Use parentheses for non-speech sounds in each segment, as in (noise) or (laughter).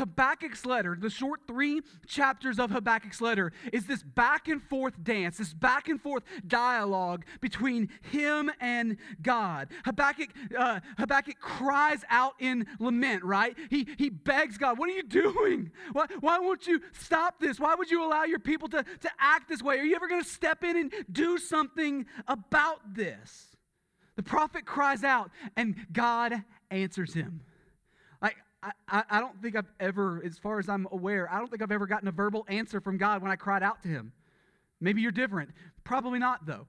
Habakkuk's letter, the short three chapters of Habakkuk's letter, is this back and forth dance, this back and forth dialogue between him and God. Habakkuk, uh, Habakkuk cries out in lament, right? He, he begs God, What are you doing? Why, why won't you stop this? Why would you allow your people to, to act this way? Are you ever going to step in and do something about this? The prophet cries out, and God answers him. Like, I, I don't think I've ever, as far as I'm aware, I don't think I've ever gotten a verbal answer from God when I cried out to him. Maybe you're different. Probably not, though.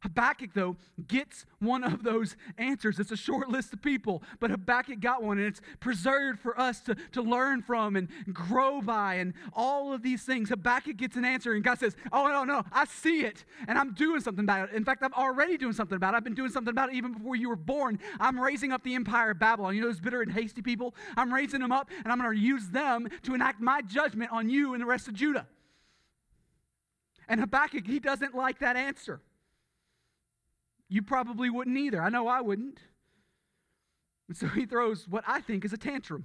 Habakkuk, though, gets one of those answers. It's a short list of people, but Habakkuk got one, and it's preserved for us to, to learn from and grow by, and all of these things. Habakkuk gets an answer, and God says, Oh, no, no, I see it, and I'm doing something about it. In fact, I'm already doing something about it. I've been doing something about it even before you were born. I'm raising up the empire of Babylon. You know those bitter and hasty people? I'm raising them up, and I'm going to use them to enact my judgment on you and the rest of Judah. And Habakkuk, he doesn't like that answer. You probably wouldn't either. I know I wouldn't. And so he throws what I think is a tantrum.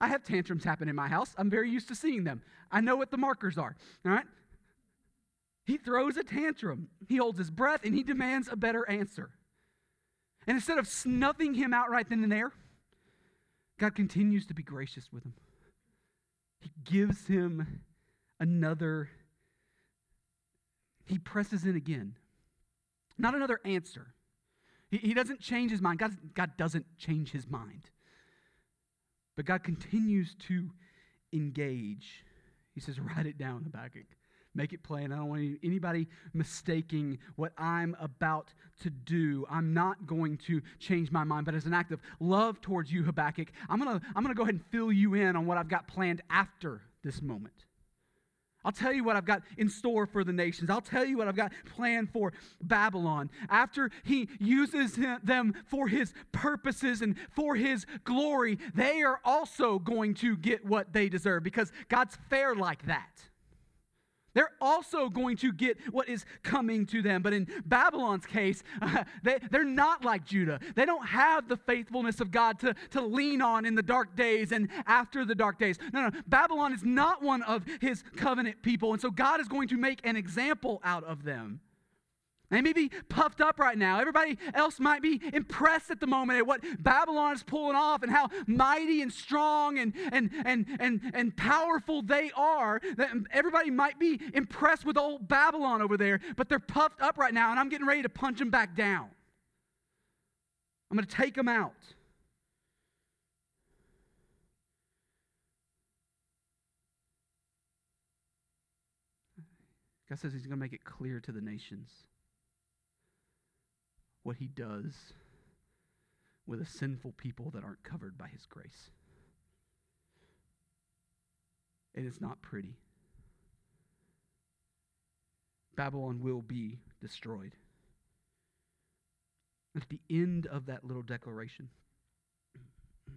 I have tantrums happen in my house. I'm very used to seeing them. I know what the markers are, all right? He throws a tantrum. He holds his breath and he demands a better answer. And instead of snuffing him out right then and there, God continues to be gracious with him. He gives him another, he presses in again. Not another answer. He, he doesn't change his mind. God, God doesn't change his mind. But God continues to engage. He says, Write it down, Habakkuk. Make it plain. I don't want anybody mistaking what I'm about to do. I'm not going to change my mind, but as an act of love towards you, Habakkuk, I'm going to I'm going to go ahead and fill you in on what I've got planned after this moment. I'll tell you what I've got in store for the nations. I'll tell you what I've got planned for Babylon. After he uses them for his purposes and for his glory, they are also going to get what they deserve because God's fair like that. They're also going to get what is coming to them. But in Babylon's case, uh, (laughs) they, they're not like Judah. They don't have the faithfulness of God to, to lean on in the dark days and after the dark days. No, no. Babylon is not one of his covenant people. And so God is going to make an example out of them. They may be puffed up right now. Everybody else might be impressed at the moment at what Babylon is pulling off and how mighty and strong and, and, and, and, and powerful they are. Everybody might be impressed with old Babylon over there, but they're puffed up right now, and I'm getting ready to punch them back down. I'm going to take them out. God says he's going to make it clear to the nations what he does with a sinful people that aren't covered by his grace. And it's not pretty. Babylon will be destroyed. At the end of that little declaration,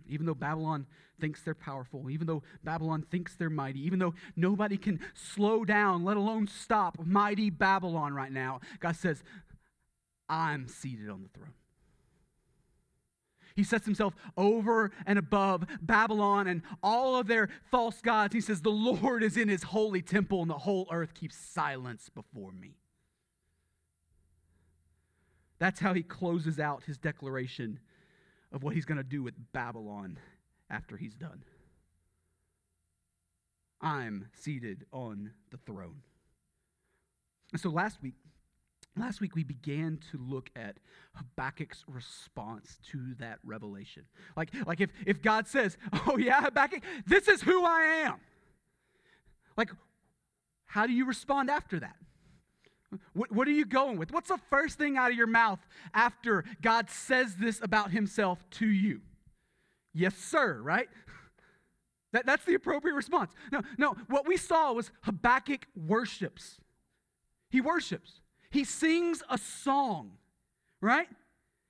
even though Babylon thinks they're powerful, even though Babylon thinks they're mighty, even though nobody can slow down, let alone stop mighty Babylon right now, God says, I'm seated on the throne. He sets himself over and above Babylon and all of their false gods. He says, The Lord is in his holy temple, and the whole earth keeps silence before me. That's how he closes out his declaration of what he's going to do with Babylon after he's done. I'm seated on the throne. And so last week, Last week, we began to look at Habakkuk's response to that revelation. Like, like if, if God says, (laughs) Oh, yeah, Habakkuk, this is who I am. Like, how do you respond after that? What, what are you going with? What's the first thing out of your mouth after God says this about himself to you? Yes, sir, right? (laughs) That, that's the appropriate response. No, no, what we saw was Habakkuk worships. He worships. He sings a song, right?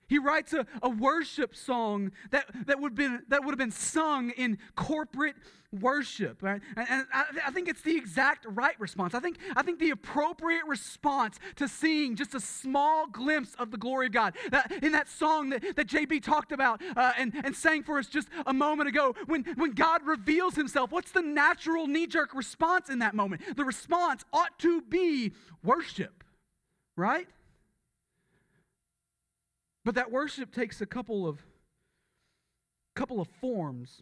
He writes a, a worship song that, that, would been, that would have been sung in corporate worship. Right? And, and I, I, think it's the exact right response. I think, I think the appropriate response to seeing just a small glimpse of the glory of God. That, in that song that, that JB talked about uh, and, and sang for us just a moment ago, when, when God reveals himself, what's the natural knee jerk response in that moment? The response ought to be worship, right? But that worship takes a couple of couple of forms.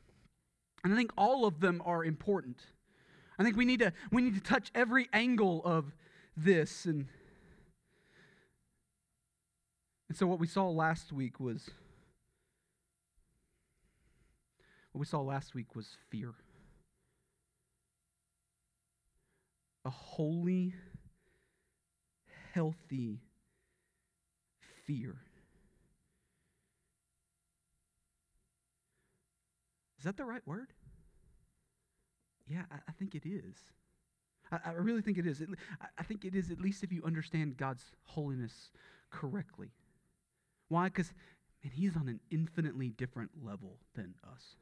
And I think all of them are important. I think we need to we need to touch every angle of this and and so what we saw last week was what we saw last week was fear. A holy healthy fear. Is that the right word? Yeah, I, I think it is. I, I, really think it is. It, I think it is, at least if you understand God's holiness correctly. Why? Because, man, He's on an infinitely different level than us.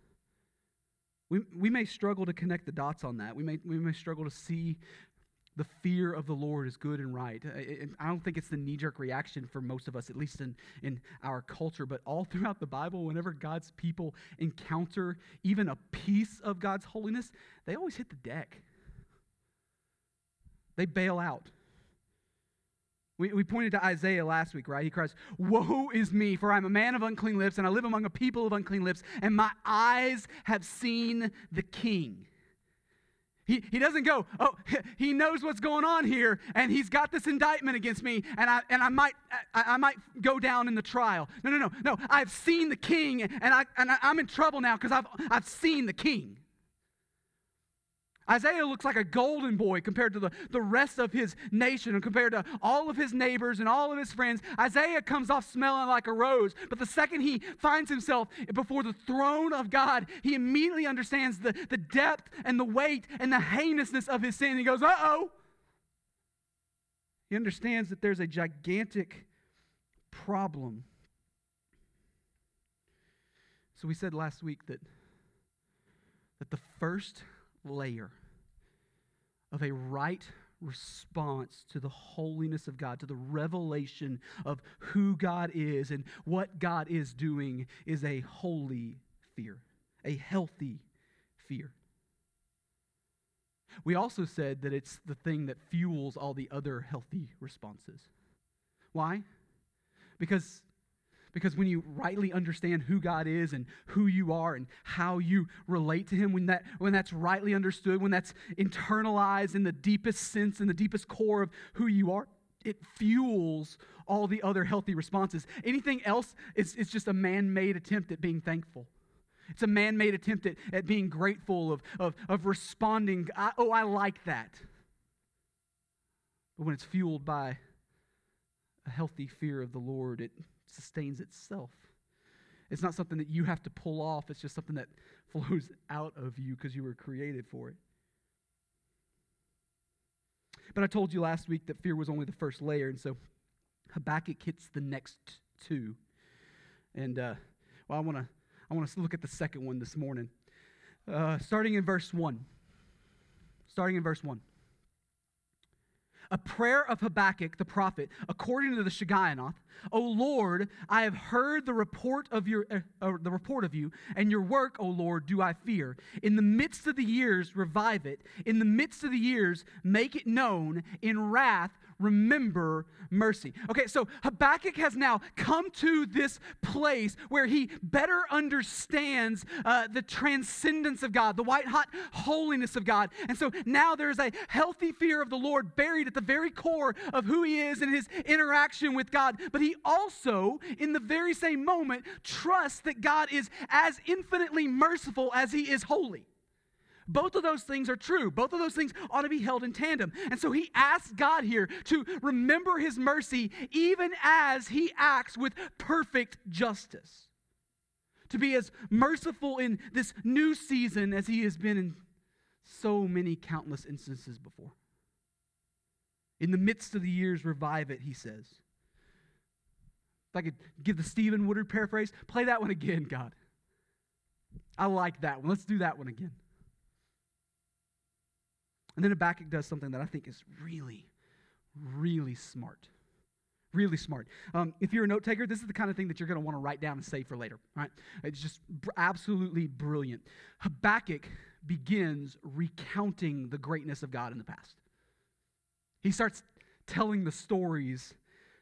We, we may struggle to connect the dots on that. We may, we may struggle to see the fear of the Lord is good and right. I don't think it's the knee jerk reaction for most of us, at least in, in our culture, but all throughout the Bible, whenever God's people encounter even a piece of God's holiness, they always hit the deck. They bail out. We, we pointed to Isaiah last week, right? He cries, Woe is me, for I'm a man of unclean lips, and I live among a people of unclean lips, and my eyes have seen the King he, he doesn't go, oh, (laughs) he knows what's going on here, and he's got this indictment against me, and I, and I, might, I, I might go down in the trial. No, no, no, no. I've seen the king, and, I, and I'm in trouble now because I've, I've seen the king. Isaiah looks like a golden boy compared to the, the rest of his nation and compared to all of his neighbors and all of his friends. Isaiah comes off smelling like a rose, but the second he finds himself before the throne of God, he immediately understands the, the depth and the weight and the heinousness of his sin. He goes, uh oh. He understands that there's a gigantic problem. So we said last week that, that the first layer of a right response to the holiness of God, to the revelation of who God is and what God is doing, is a holy fear, a healthy fear. We also said that it's the thing that fuels all the other healthy responses. Why? Because because when you rightly understand who God is and who you are and how you relate to Him, when, that, when that's rightly understood, when that's internalized in the deepest sense, in the deepest core of who you are, it fuels all the other healthy responses. Anything else is, is just a man made attempt at being thankful. It's a man made attempt at, at being grateful, of, of, of responding, I, oh, I like that. But when it's fueled by a healthy fear of the Lord, it sustains itself. It's not something that you have to pull off, it's just something that (laughs) flows out of you because you were created for it. But I told you last week that fear was only the first layer, and so Habakkuk hits the next two. And uh, well, I want to I want to look at the second one this morning, uh, starting in verse one. Starting in verse one a prayer of Habakkuk the prophet, according to the Shigionoth, O Lord, I have heard the report of your uh, the report of you, and your work, O Lord, do I fear. In the midst of the years, revive it. In the midst of the years, make it known. In wrath, remember mercy. Okay, so Habakkuk has now come to this place where he better understands uh, the transcendence of God, the white hot holiness of God. And so now there's a healthy fear of the Lord buried at the very core of who he is and his interaction with God. But he also, in the very same moment, trusts that God is as infinitely merciful as he is holy. Both of those things are true. Both of those things ought to be held in tandem. And so he asks God here to remember his mercy even as he acts with perfect justice. To be as merciful in this new season as he has been in so many countless instances before. In the midst of the years, revive it, he says. If I could give the Stephen Woodard paraphrase, play that one again, God. I like that one. Let's do that one again. And then Habakkuk does something that I think is really, really smart. Really smart. Um, if you're a note taker, this is the kind of thing that you're going to want to write down and save for later. Right? It's just absolutely brilliant. Habakkuk begins recounting the greatness of God in the past. He starts telling the stories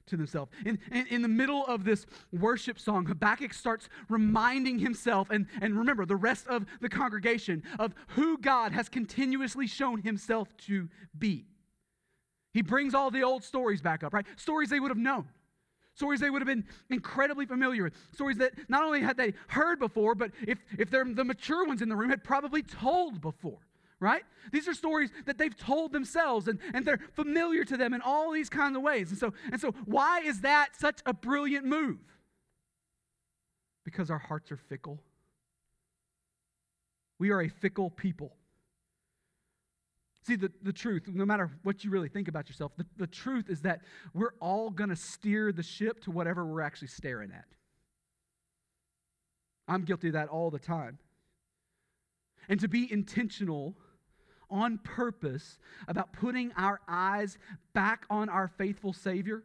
to himself. In, in, in, the middle of this worship song, Habakkuk starts reminding himself, and, and remember, the rest of the congregation, of who God has continuously shown himself to be. He brings all the old stories back up, right? Stories they would have known. Stories they would have been incredibly familiar with. Stories that not only had they heard before, but if, if they're the mature ones in the room, had probably told before right? These are stories that they've told themselves and, and they're familiar to them in all these kinds of ways. And so, and so, why is that such a brilliant move? Because our hearts are fickle. We are a fickle people. See, the, the truth, no matter what you really think about yourself, the, the truth is that we're all going to steer the ship to whatever we're actually staring at. I'm guilty of that all the time. And to be intentional on purpose about putting our eyes back on our faithful Savior.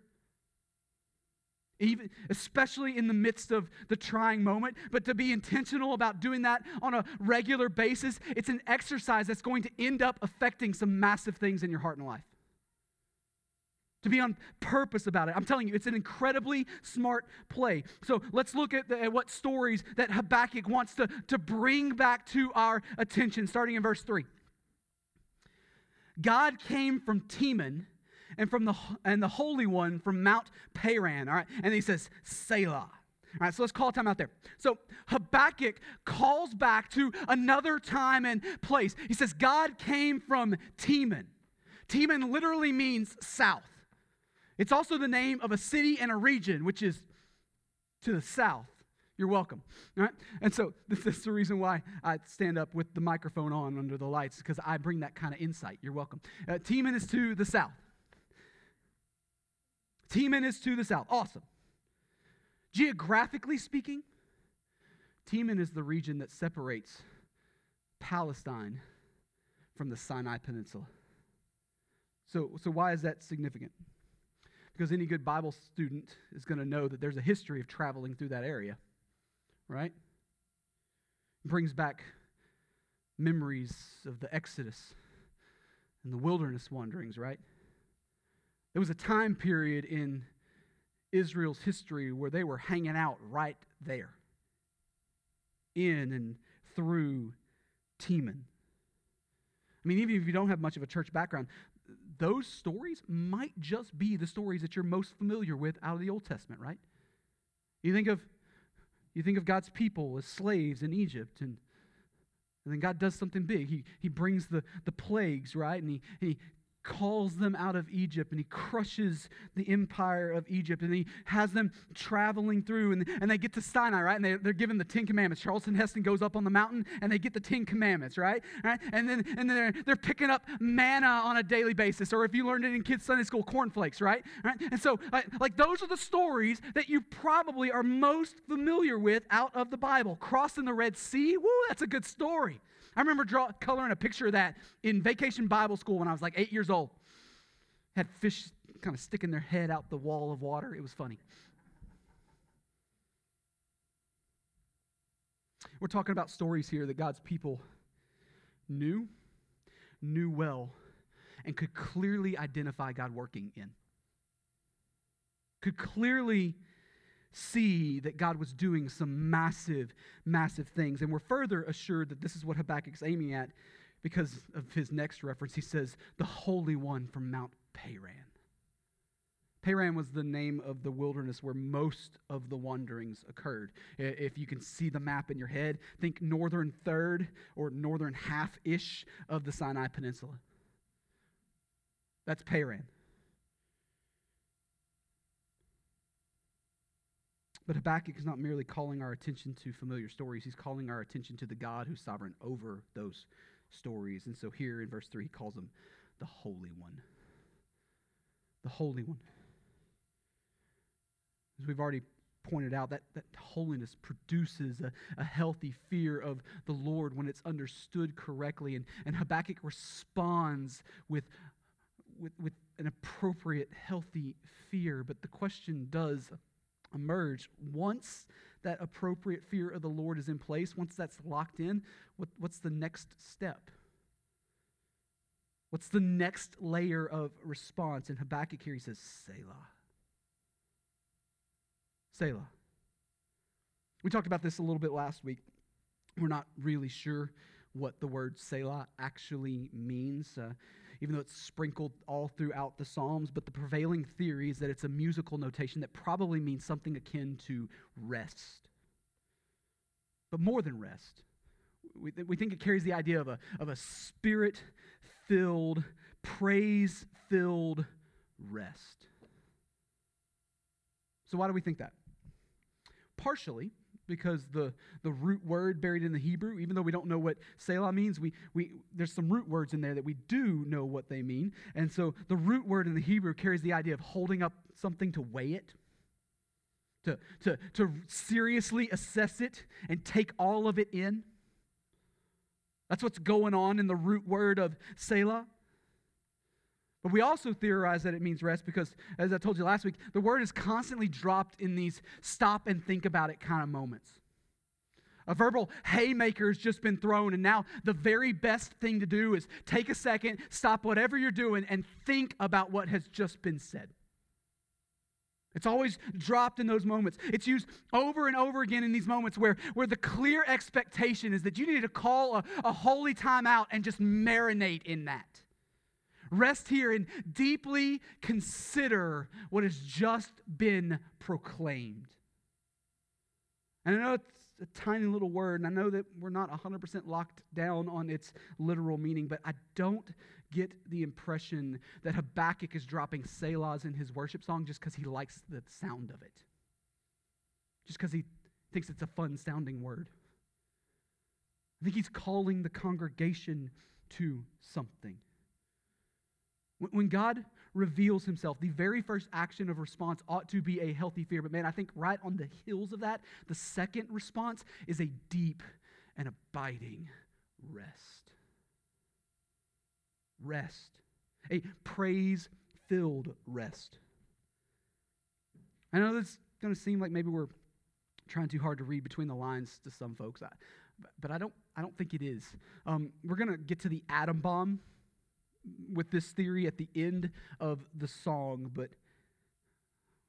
Even, especially in the midst of the trying moment, but to be intentional about doing that on a regular basis, it's an exercise that's going to end up affecting some massive things in your heart and life to be on purpose about it. I'm telling you, it's an incredibly smart play. So let's look at, the, at, what stories that Habakkuk wants to, to bring back to our attention, starting in verse 3. God came from Teman and from the and the Holy One from Mount Paran. All right, and he says Selah. All right, so let's call time out there. So Habakkuk calls back to another time and place. He says God came from Teman. Teman literally means south. It's also the name of a city and a region, which is to the south. You're welcome. All right? And so (laughs) this is the reason why I stand up with the microphone on under the lights, because I bring that kind of insight. You're welcome. Uh, Teman is to the south. Teman is to the south. Awesome. Geographically speaking, Teman is the region that separates Palestine from the Sinai Peninsula. So, so why is that significant? Because any good Bible student is going to know that there's a history of traveling through that area right? Brings back memories of the Exodus and the wilderness wanderings, right? There was a time period in Israel's history where they were hanging out right there, in and through Teman. I mean, even if you don't have much of a church background, those stories might just be the stories that you're most familiar with out of the Old Testament, right? You think of you think of God's people as slaves in Egypt, and, and then God does something big. He, he brings the, the plagues, right? And he, he calls them out of Egypt and he crushes the empire of Egypt and he has them traveling through and, and they get to Sinai, right? And they, they're given the Ten Commandments. Charlton Heston goes up on the mountain and they get the Ten Commandments, right? right? And then, and then they're, they're picking up manna on a daily basis. Or if you learned it in kids' Sunday school, cornflakes, right? right? And so, like, like those are the stories that you probably are most familiar with out of the Bible. Crossing the Red Sea, woo, that's a good story. I remember draw, coloring a picture of that in vacation Bible school when I was like eight years old. Had fish kind of sticking their head out the wall of water. It was funny. We're talking about stories here that God's people knew, knew well, and could clearly identify God working in. Could clearly see that God was doing some massive, massive things. And we're further assured that this is what Habakkuk's aiming at because of his next reference. He says, the Holy One from Mount Paran. Paran was the name of the wilderness where most of the wanderings occurred. If you can see the map in your head, think northern third or northern half ish of the Sinai Peninsula. That's Paran. But Habakkuk is not merely calling our attention to familiar stories, he's calling our attention to the God who's sovereign over those stories. And so here in verse 3, he calls him the Holy One. The Holy One. As we've already pointed out, that, that holiness produces a, a healthy fear of the Lord when it's understood correctly. And, and Habakkuk responds with, with, with an appropriate, healthy fear. But the question does emerge once that appropriate fear of the Lord is in place, once that's locked in, what, what's the next step? What's the next layer of response? In Habakkuk here, he says, Selah. Selah. We talked about this a little bit last week. We're not really sure what the word Selah actually means, uh, even though it's sprinkled all throughout the Psalms. But the prevailing theory is that it's a musical notation that probably means something akin to rest. But more than rest, we, we think it carries the idea of a, of a spirit filled, praise filled rest. So, why do we think that? Partially because the, the root word buried in the Hebrew, even though we don't know what Selah means, we, we, there's some root words in there that we do know what they mean. And so the root word in the Hebrew carries the idea of holding up something to weigh it, to, to, to seriously assess it and take all of it in. That's what's going on in the root word of Selah. But we also theorize that it means rest because, as I told you last week, the word is constantly dropped in these stop and think about it kind of moments. A verbal haymaker has just been thrown, and now the very best thing to do is take a second, stop whatever you're doing, and think about what has just been said. It's always dropped in those moments. It's used over and over again in these moments where, where the clear expectation is that you need to call a, a holy time out and just marinate in that. Rest here and deeply consider what has just been proclaimed. And I know it's a tiny little word, and I know that we're not 100% locked down on its literal meaning, but I don't get the impression that Habakkuk is dropping Selahs in his worship song just because he likes the sound of it, just because he thinks it's a fun sounding word. I think he's calling the congregation to something. When God reveals himself, the very first action of response ought to be a healthy fear. But man, I think right on the heels of that, the second response is a deep and abiding rest. Rest. A praise filled rest. I know this is going to seem like maybe we're trying too hard to read between the lines to some folks, but I don't, I don't think it is. Um, we're going to get to the atom bomb with this theory at the end of the song, but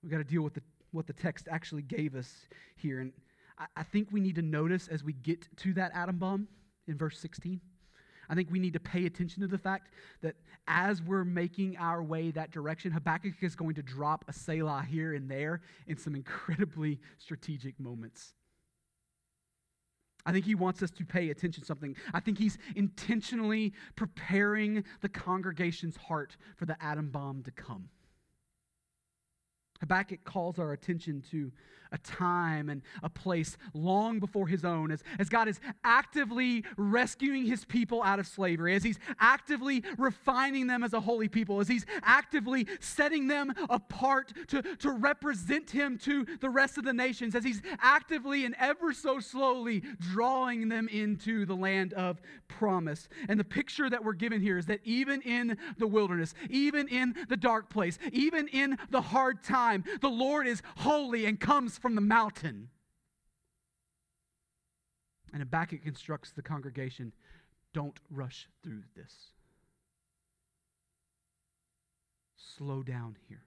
we've got to deal with the, what the text actually gave us here. And I, I think we need to notice as we get to that atom bomb in verse 16. I think we need to pay attention to the fact that as we're making our way that direction, Habakkuk is going to drop a Selah here and there in some incredibly strategic moments. I think he wants us to pay attention to something. I think he's intentionally preparing the congregation's heart for the atom bomb to come. Habakkuk calls our attention to a time and a place long before his own, as, as God is actively rescuing his people out of slavery, as he's actively refining them as a holy people, as he's actively setting them apart to, to represent him to the rest of the nations, as he's actively and ever so slowly drawing them into the land of promise. And the picture that we're given here is that even in the wilderness, even in the dark place, even in the hard time, the Lord is holy and comes from the mountain. And Habakkuk instructs the congregation don't rush through this. Slow down here.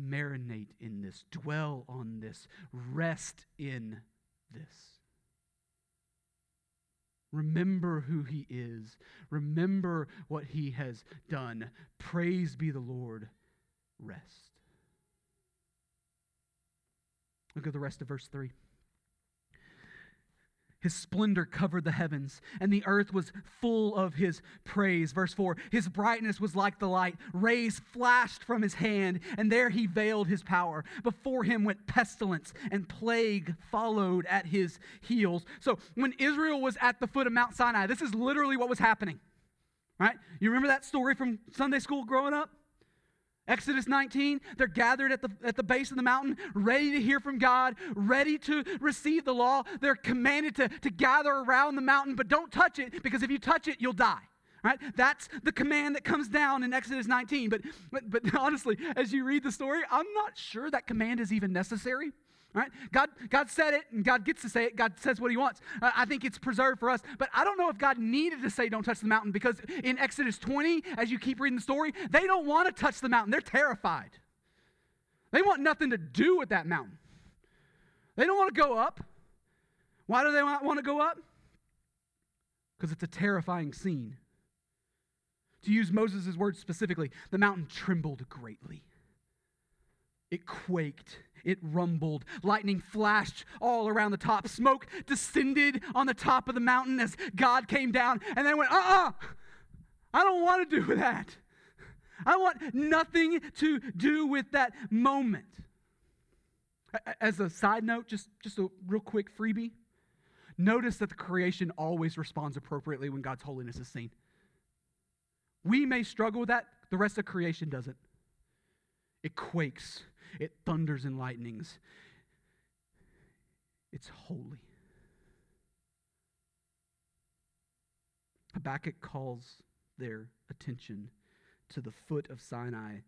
Marinate in this. Dwell on this. Rest in this. Remember who he is. Remember what he has done. Praise be the Lord. Rest. Look at the rest of verse 3. His splendor covered the heavens, and the earth was full of his praise. Verse 4 His brightness was like the light. Rays flashed from his hand, and there he veiled his power. Before him went pestilence, and plague followed at his heels. So when Israel was at the foot of Mount Sinai, this is literally what was happening. Right? You remember that story from Sunday school growing up? Exodus 19, they're gathered at the, at the base of the mountain, ready to hear from God, ready to receive the law. They're commanded to, to gather around the mountain, but don't touch it because if you touch it, you'll die. Right? That's the command that comes down in Exodus 19. But, but, but honestly, as you read the story, I'm not sure that command is even necessary. Right? God, God said it, and God gets to say it. God says what He wants. Uh, I think it's preserved for us. But I don't know if God needed to say, "Don't touch the mountain," because in Exodus 20, as you keep reading the story, they don't want to touch the mountain. They're terrified. They want nothing to do with that mountain. They don't want to go up. Why do they not want to go up? Because it's a terrifying scene. To use Moses' words specifically, the mountain trembled greatly. It quaked it rumbled. Lightning flashed all around the top. Smoke descended on the top of the mountain as God came down and then went, uh uh-uh, uh I don't want to do (laughs) that. I want nothing to do with that moment. As a side note, just, just a real quick freebie. Notice that the creation always responds appropriately when God's holiness is seen. We may struggle with that, the rest of creation doesn't. It quakes, it thunders and lightnings. It's holy. Habakkuk calls their attention to the foot of Sinai,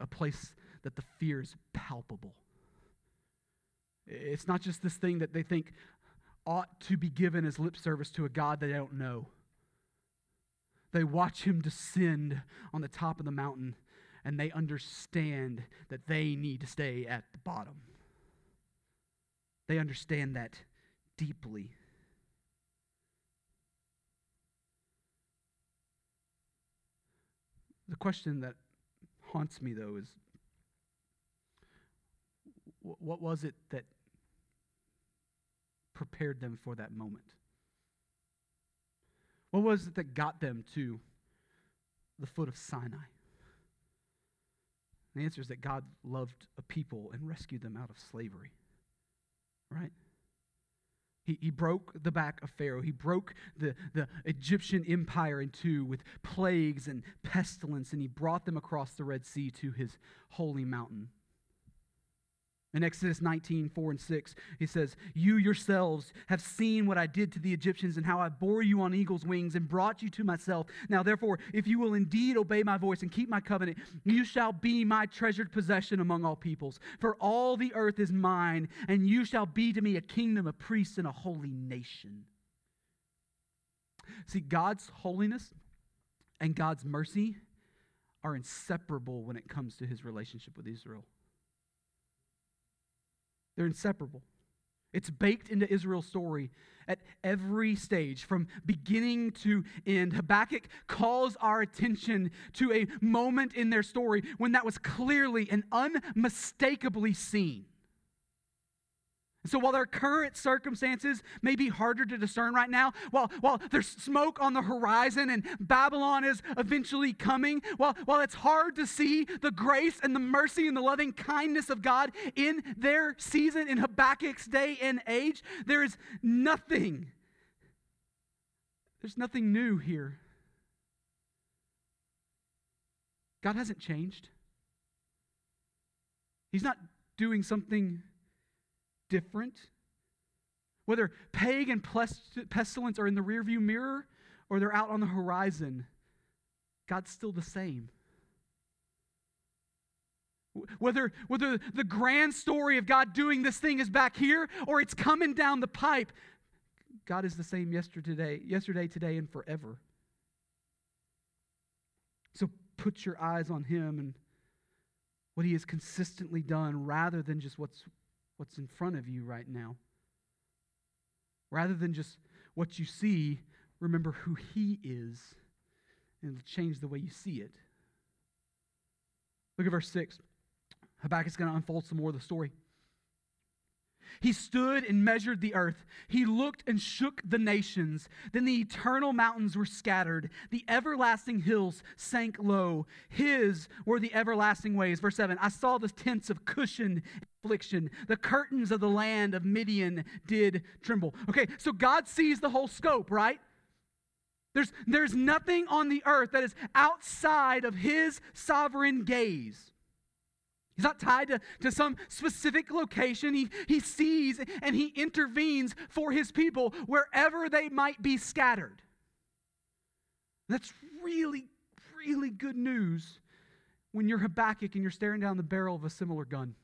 a place that the fear is palpable. It's not just this thing that they think ought to be given as lip service to a God they don't know. They watch him descend on the top of the mountain and they understand that they need to stay at the bottom. They understand that deeply. The question that haunts me, though, is what was it that prepared them for that moment? What was it that got them to the foot of Sinai? The answer is that God loved a people and rescued them out of slavery. Right? He, he broke the back of Pharaoh. He broke the, the Egyptian empire in two with plagues and pestilence, and he brought them across the Red Sea to his holy mountain. In Exodus 19, 4 and 6, he says, You yourselves have seen what I did to the Egyptians and how I bore you on eagle's wings and brought you to myself. Now, therefore, if you will indeed obey my voice and keep my covenant, you shall be my treasured possession among all peoples. For all the earth is mine, and you shall be to me a kingdom, a priest, and a holy nation. See, God's holiness and God's mercy are inseparable when it comes to his relationship with Israel. They're inseparable. It's baked into Israel's story at every stage, from beginning to end. Habakkuk calls our attention to a moment in their story when that was clearly and unmistakably seen. So while their current circumstances may be harder to discern right now, while, while there's smoke on the horizon and Babylon is eventually coming, while, while it's hard to see the grace and the mercy and the loving kindness of God in their season, in Habakkuk's day and age, there is nothing, there's nothing new here. God hasn't changed. He's not doing something different. Whether plague and pestilence are in the rearview mirror or they're out on the horizon, God's still the same. Whether, whether the grand story of God doing this thing is back here or it's coming down the pipe, God is the same yesterday, yesterday, today, and forever. So put your eyes on Him and what He has consistently done rather than just what's what's in front of you right now. Rather than just what you see, remember who He is, and it'll change the way you see it. Look at verse 6. Habakkuk's going to unfold some more of the story. He stood and measured the earth. He looked and shook the nations. Then the eternal mountains were scattered. The everlasting hills sank low. His were the everlasting ways. Verse 7 I saw the tents of Cushan affliction. The curtains of the land of Midian did tremble. Okay, so God sees the whole scope, right? There's, there's nothing on the earth that is outside of his sovereign gaze. He's not tied to, to some specific location. He, he sees and he intervenes for his people wherever they might be scattered. That's really, really good news when you're Habakkuk and you're staring down the barrel of a similar gun.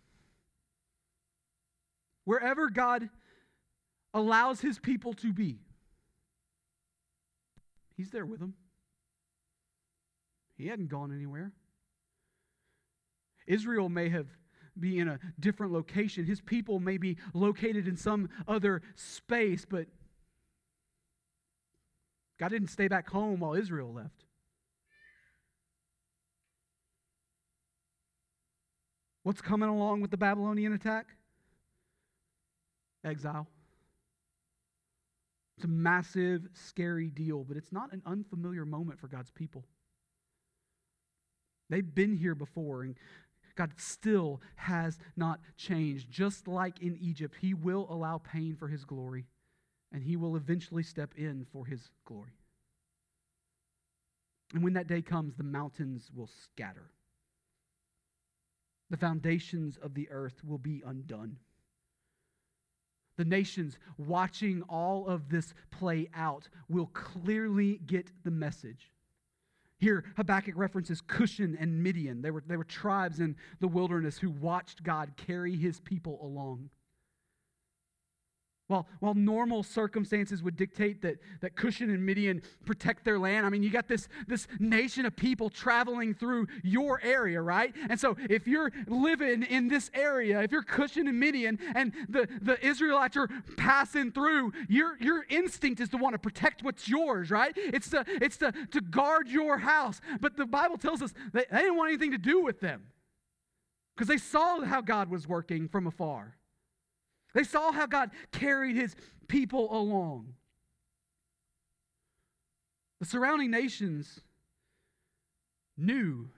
Wherever God allows his people to be, he's there with them. He hadn't gone anywhere. Israel may have be in a different location. His people may be located in some other space, but God didn't stay back home while Israel left. What's coming along with the Babylonian attack? Exile. It's a massive, scary deal, but it's not an unfamiliar moment for God's people. They've been here before, and God still has not changed. Just like in Egypt, He will allow pain for His glory, and He will eventually step in for His glory. And when that day comes, the mountains will scatter. The foundations of the earth will be undone. The nations watching all of this play out will clearly get the message. Here, Habakkuk references Cushan and Midian. They were, they were tribes in the wilderness who watched God carry his people along. While, while normal circumstances would dictate that, that Cushan and Midian protect their land, I mean, you got this, this nation of people traveling through your area, right? And so if you're living in this area, if you're Cushan and Midian, and the, the Israelites are passing through, your, your instinct is to want to protect what's yours, right? It's, to, it's to, to guard your house. But the Bible tells us they didn't want anything to do with them because they saw how God was working from afar. They saw how God carried his people along. The surrounding nations knew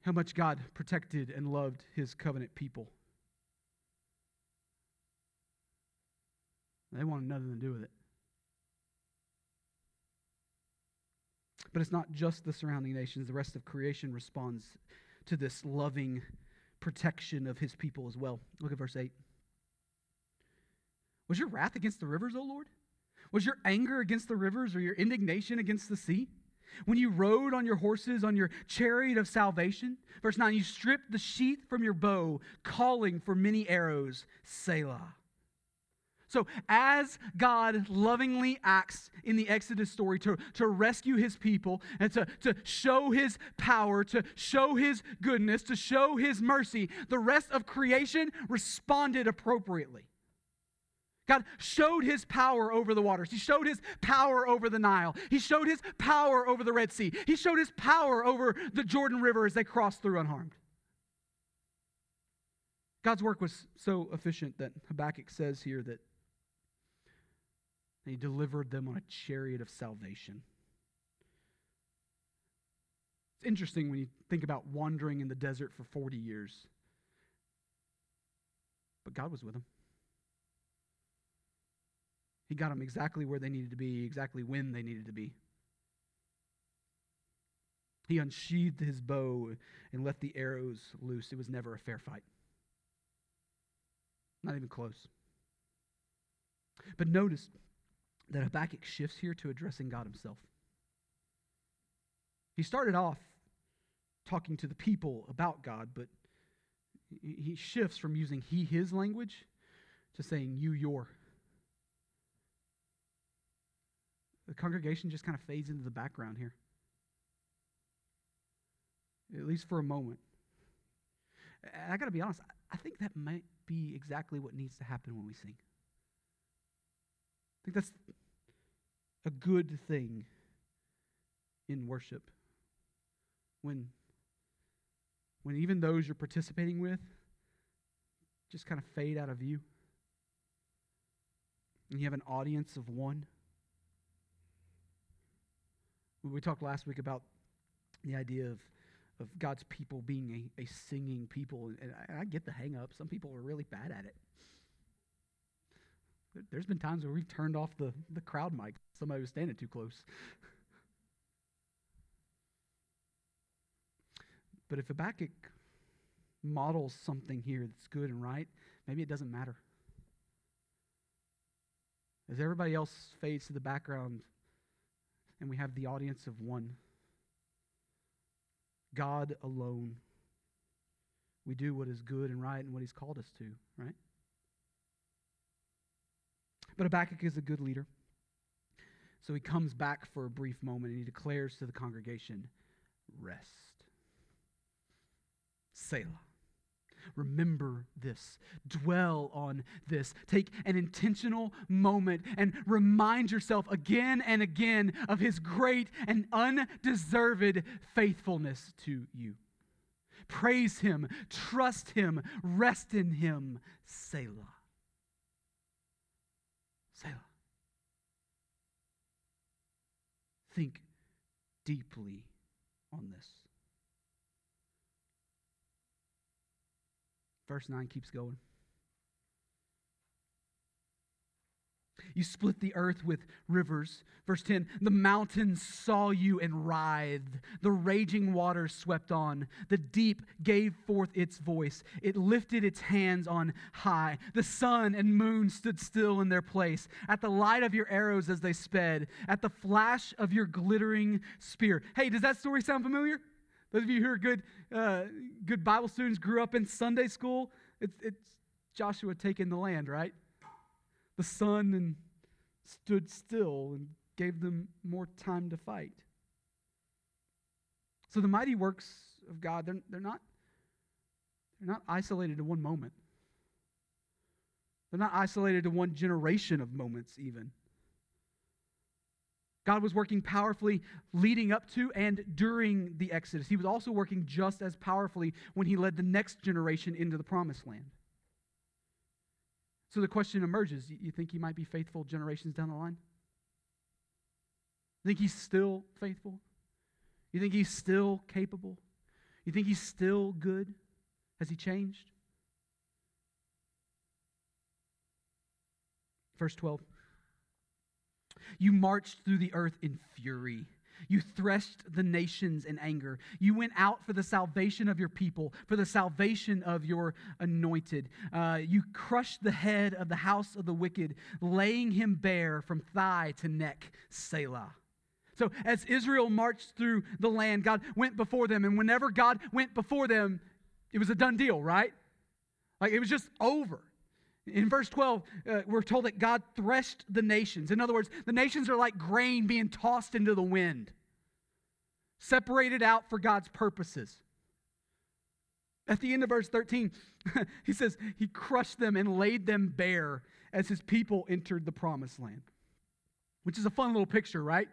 how much God protected and loved his covenant people. They wanted nothing to do with it. But it's not just the surrounding nations, the rest of creation responds to this loving protection of his people as well. Look at verse 8. Was your wrath against the rivers, O Lord? Was your anger against the rivers or your indignation against the sea? When you rode on your horses on your chariot of salvation? Verse 9, you stripped the sheath from your bow, calling for many arrows, Selah. So, as God lovingly acts in the Exodus story to, to rescue his people and to, to show his power, to show his goodness, to show his mercy, the rest of creation responded appropriately. God showed his power over the waters. He showed his power over the Nile. He showed his power over the Red Sea. He showed his power over the Jordan River as they crossed through unharmed. God's work was so efficient that Habakkuk says here that he delivered them on a chariot of salvation. It's interesting when you think about wandering in the desert for 40 years. But God was with them. He got them exactly where they needed to be, exactly when they needed to be. He unsheathed his bow and let the arrows loose. It was never a fair fight. Not even close. But notice that Habakkuk shifts here to addressing God himself. He started off talking to the people about God, but he shifts from using he, his language to saying you, your. The congregation just kind of fades into the background here, at least for a moment. And I got to be honest, I think that might be exactly what needs to happen when we sing. I think that's a good thing in worship. When, when even those you're participating with just kind of fade out of view, and you have an audience of one. We talked last week about the idea of, of God's people being a, a singing people, and I, I get the hang up. Some people are really bad at it. There's been times where we've turned off the, the crowd mic. Somebody was standing too close. (laughs) But if Habakkuk models something here that's good and right, maybe it doesn't matter. As everybody else fades to the background and we have the audience of one, God alone, we do what is good and right and what He's called us to, right? But Habakkuk is a good leader. So he comes back for a brief moment and he declares to the congregation, Rest. Selah. Remember this. Dwell on this. Take an intentional moment and remind yourself again and again of his great and undeserved faithfulness to you. Praise him, trust him, rest in him. Selah. Selah. Think deeply on this. Verse 9 keeps going. You split the earth with rivers. Verse 10 The mountains saw you and writhed. The raging waters swept on. The deep gave forth its voice. It lifted its hands on high. The sun and moon stood still in their place. At the light of your arrows as they sped, at the flash of your glittering spear. Hey, does that story sound familiar? Those of you who are good, uh, good Bible students, grew up in Sunday school, it's, it's Joshua taking the land, right? The sun and stood still and gave them more time to fight. So the mighty works of God, they're, they're, not, they're not isolated to one moment. They're not isolated to one generation of moments, even. God was working powerfully leading up to and during the Exodus. He was also working just as powerfully when he led the next generation into the promised land. So the question emerges you think he might be faithful generations down the line? You think he's still faithful? You think he's still capable? You think he's still good? Has he changed? Verse 12. You marched through the earth in fury. You threshed the nations in anger. You went out for the salvation of your people, for the salvation of your anointed. Uh, you crushed the head of the house of the wicked, laying him bare from thigh to neck. Selah. So, as Israel marched through the land, God went before them. And whenever God went before them, it was a done deal, right? Like it was just over. In verse 12, uh, we're told that God threshed the nations. In other words, the nations are like grain being tossed into the wind, separated out for God's purposes. At the end of verse 13, (laughs) he says, He crushed them and laid them bare as his people entered the promised land, which is a fun little picture, right?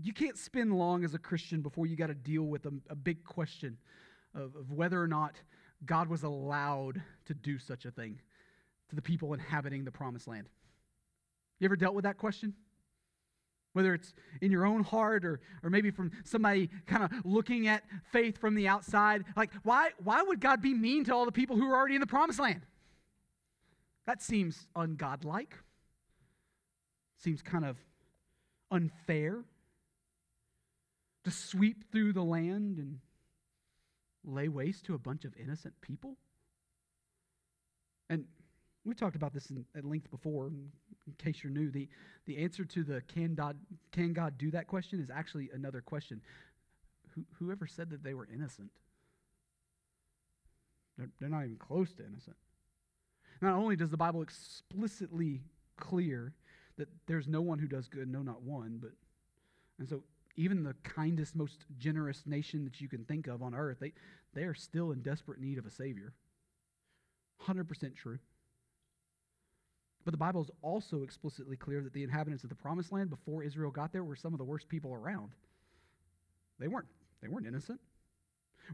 you can't spend long as a Christian before you got to deal with a, a big question of, of whether or not God was allowed to do such a thing to the people inhabiting the promised land. You ever dealt with that question? Whether it's in your own heart or, or maybe from somebody kind of looking at faith from the outside. Like, why, why would God be mean to all the people who are already in the promised land? That seems ungodlike. Seems kind of unfair to sweep through the land and lay waste to a bunch of innocent people? And we talked about this in, at length before, in, case you're new. The, the answer to the can God, can God do that question is actually another question. Who, whoever said that they were innocent? They're, they're not even close to innocent. Not only does the Bible explicitly clear that there's no one who does good, no, not one, but and so even the kindest, most generous nation that you can think of on earth, they, they are still in desperate need of a Savior. 100% true. But the Bible is also explicitly clear that the inhabitants of the promised land before Israel got there were some of the worst people around. They weren't, they weren't innocent.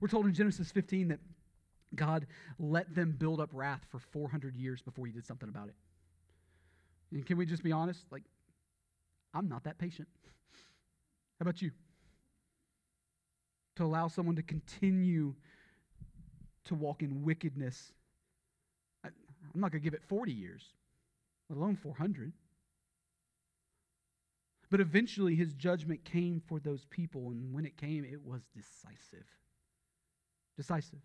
We're told in Genesis 15 that God let them build up wrath for 400 years before he did something about it. And can we just be honest? Like, I'm not that patient. (laughs) How about you? To allow someone to continue to walk in wickedness. I, I'm not going to give it 40 years, let alone 400. But eventually his judgment came for those people, and when it came, it was decisive. decisive.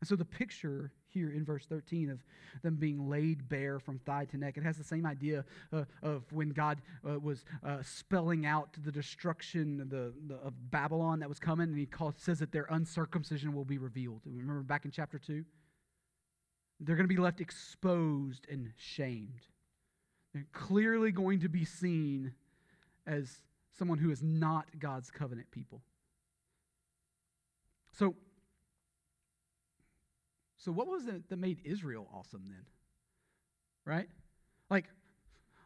And so the picture here in verse 13 of them being laid bare from thigh to neck, it has the same idea uh, of when God uh, was uh, spelling out the destruction of, the, the, of Babylon that was coming, and he called, says that their uncircumcision will be revealed. Remember back in chapter 2? They're going to be left exposed and shamed. They're clearly going to be seen as someone who is not God's covenant people. So, so what was it that made Israel awesome then? Right? Like,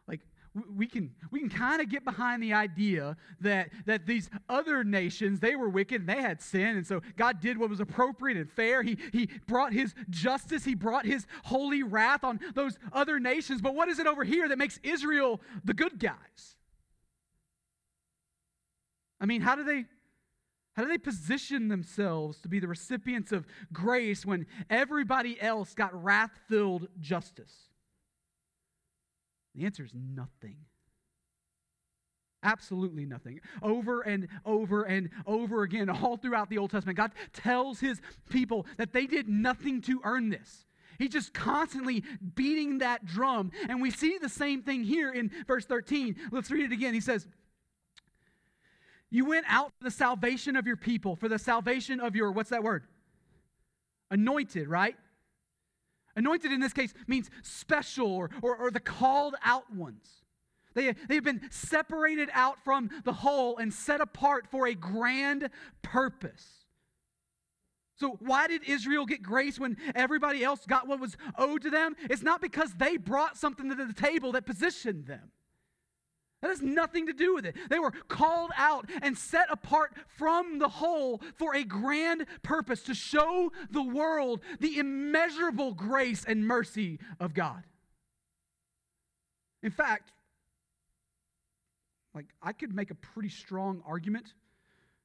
like we can we can kind of get behind the idea that that these other nations they were wicked and they had sin and so God did what was appropriate and fair he he brought his justice he brought his holy wrath on those other nations but what is it over here that makes Israel the good guys I mean how do they how do they position themselves to be the recipients of grace when everybody else got wrath filled justice? The answer is nothing. Absolutely nothing. Over and over and over again, all throughout the Old Testament, God tells his people that they did nothing to earn this. He's just constantly beating that drum. And we see the same thing here in verse 13. Let's read it again. He says, you went out for the salvation of your people, for the salvation of your, what's that word? Anointed, right? Anointed in this case means special or, or, or the called out ones. They, they have been separated out from the whole and set apart for a grand purpose. So, why did Israel get grace when everybody else got what was owed to them? It's not because they brought something to the table that positioned them. That has nothing to do with it. They were called out and set apart from the whole for a grand purpose to show the world the immeasurable grace and mercy of God. In fact, like I could make a pretty strong argument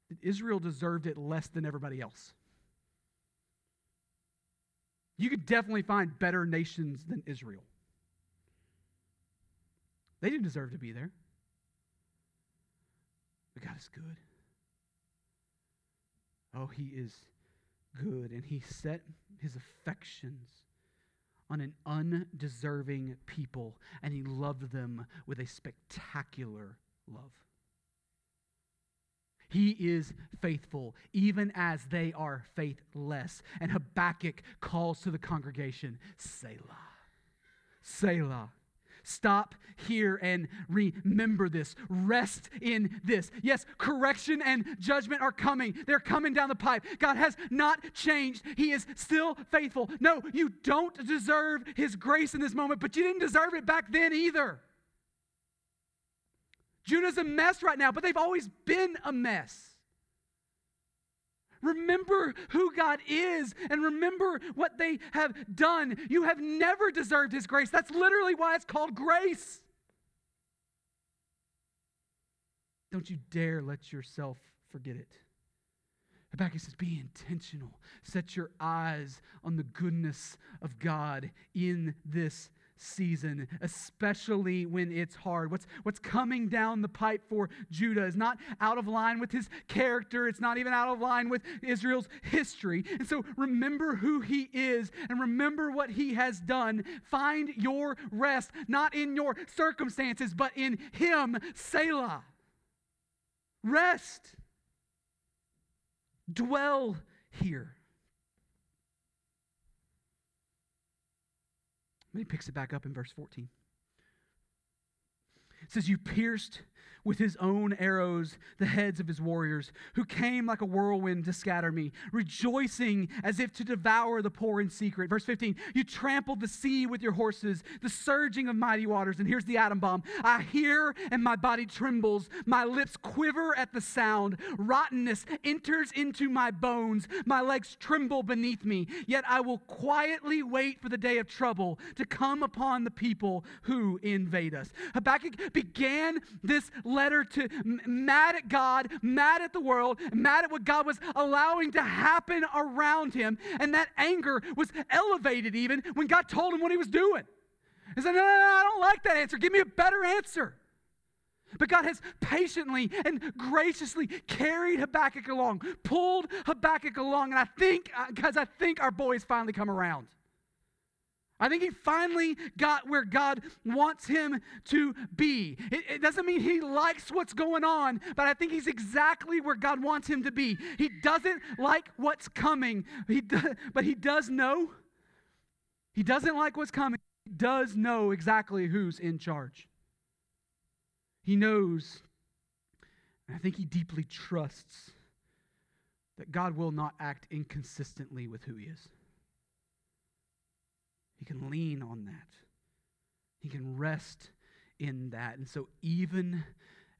that Israel deserved it less than everybody else. You could definitely find better nations than Israel. They didn't deserve to be there. But God is good. Oh, He is good. And He set His affections on an undeserving people, and He loved them with a spectacular love. He is faithful, even as they are faithless. And Habakkuk calls to the congregation, Selah. Selah. Stop here and remember this. Rest in this. Yes, correction and judgment are coming. They're coming down the pipe. God has not changed. He is still faithful. No, you don't deserve His grace in this moment, but you didn't deserve it back then either. Judah's a mess right now, but they've always been a mess. Remember who God is and remember what they have done. You have never deserved His grace. That's literally why it's called grace. Don't you dare let yourself forget it. Habakkuk says, Be intentional. Set your eyes on the goodness of God in this season, especially when it's hard. What's, what's coming down the pipe for Judah is not out of line with his character, it's not even out of line with Israel's history. And so remember who he is and remember what he has done. Find your rest, not in your circumstances, but in him. Selah. Rest. Dwell here. He picks it back up in verse 14. It says, You pierced with his own arrows the heads of his warriors, who came like a whirlwind to scatter me, rejoicing as if to devour the poor in secret. Verse 15, you trampled the sea with your horses, the surging of mighty waters. And here's the atom bomb I hear and my body trembles, my lips quiver at the sound. Rottenness enters into my bones, my legs tremble beneath me. Yet I will quietly wait for the day of trouble to come upon the people who invade us. Habakkuk began this letter to mad at God, mad at the world, mad at what God was allowing to happen around him. And that anger was elevated even when God told him what he was doing. He said, No, no, no, I don't like that answer. Give me a better answer. But God has patiently and graciously carried Habakkuk along, pulled Habakkuk along. And I think, uh, I think our boy has finally come around. I think he finally got where God wants him to be. It, it, doesn't mean he likes what's going on, but I think he's exactly where God wants him to be. He doesn't like what's coming, he do, (laughs) but he does know. He doesn't like what's coming. He does know exactly who's in charge. He knows, and I think he deeply trusts, that God will not act inconsistently with who he is. He can lean on that. He can rest in that. And so, even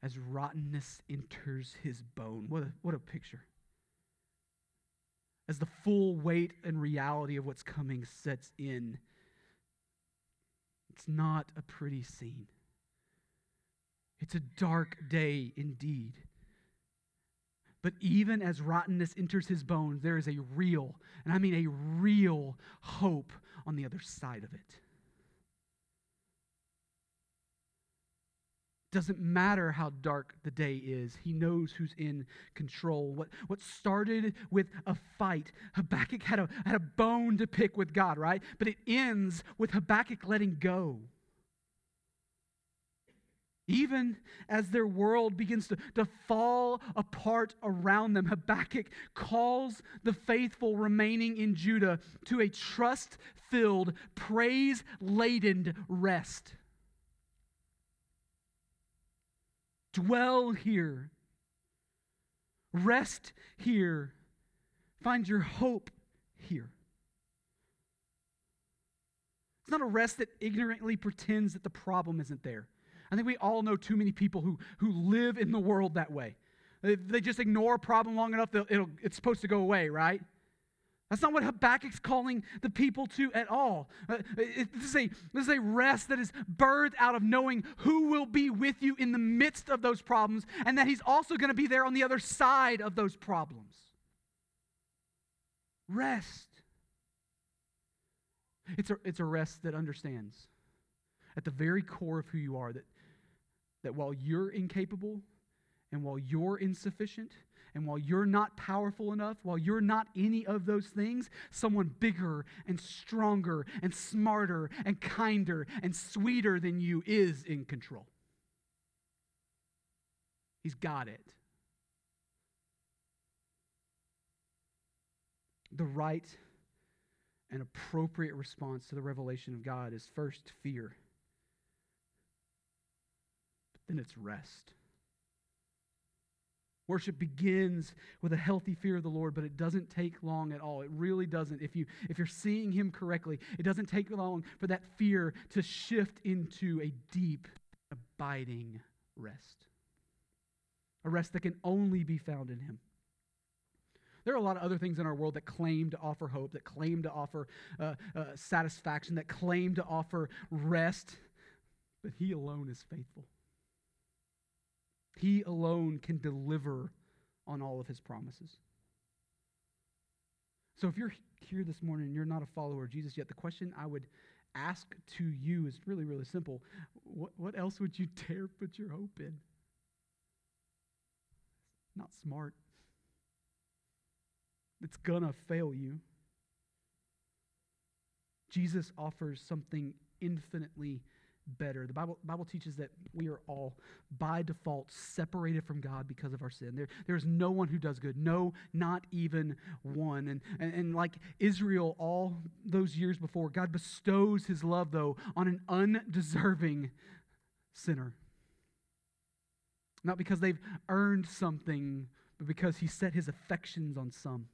as rottenness enters his bone, what a, what a picture. As the full weight and reality of what's coming sets in, it's not a pretty scene. It's a dark day indeed. But even as rottenness enters his bones, there is a real, and I mean a real hope on the other side of it. Doesn't matter how dark the day is, he knows who's in control. What, what started with a fight, Habakkuk had a, had a bone to pick with God, right? But it ends with Habakkuk letting go. Even as their world begins to, to fall apart around them, Habakkuk calls the faithful remaining in Judah to a trust filled, praise laden rest. Dwell here, rest here, find your hope here. It's not a rest that ignorantly pretends that the problem isn't there. I think we all know too many people who, who live in the world that way. They, they just ignore a problem long enough, that it's supposed to go away, right? That's not what Habakkuk's calling the people to at all. Uh, it, this, is a, this is a rest that is birthed out of knowing who will be with you in the midst of those problems and that he's also going to be there on the other side of those problems. Rest. It's a, it's a rest that understands at the very core of who you are that that while you're incapable and while you're insufficient and while you're not powerful enough, while you're not any of those things, someone bigger and stronger and smarter and kinder and sweeter than you is in control. He's got it. The right and appropriate response to the revelation of God is first fear then it's rest. Worship begins with a healthy fear of the Lord, but it doesn't take long at all. It really doesn't. If, you, if you're seeing Him correctly, it doesn't take long for that fear to shift into a deep, abiding rest. A rest that can only be found in Him. There are a lot of other things in our world that claim to offer hope, that claim to offer uh, uh, satisfaction, that claim to offer rest, but He alone is faithful. He alone can deliver on all of his promises. So if you're here this morning and you're not a follower of Jesus yet, the question I would ask to you is really, really simple. What, what else would you (laughs) dare put your hope in? Not smart. It's gonna fail you. Jesus offers something infinitely better. The Bible, Bible teaches that we are all, by default, separated from God because of our sin. There, there's no one who does good. No, not even one. And, and, and like Israel all those years before, God bestows his love, though, on an undeserving sinner. Not because they've earned something, but because he set his affections on some.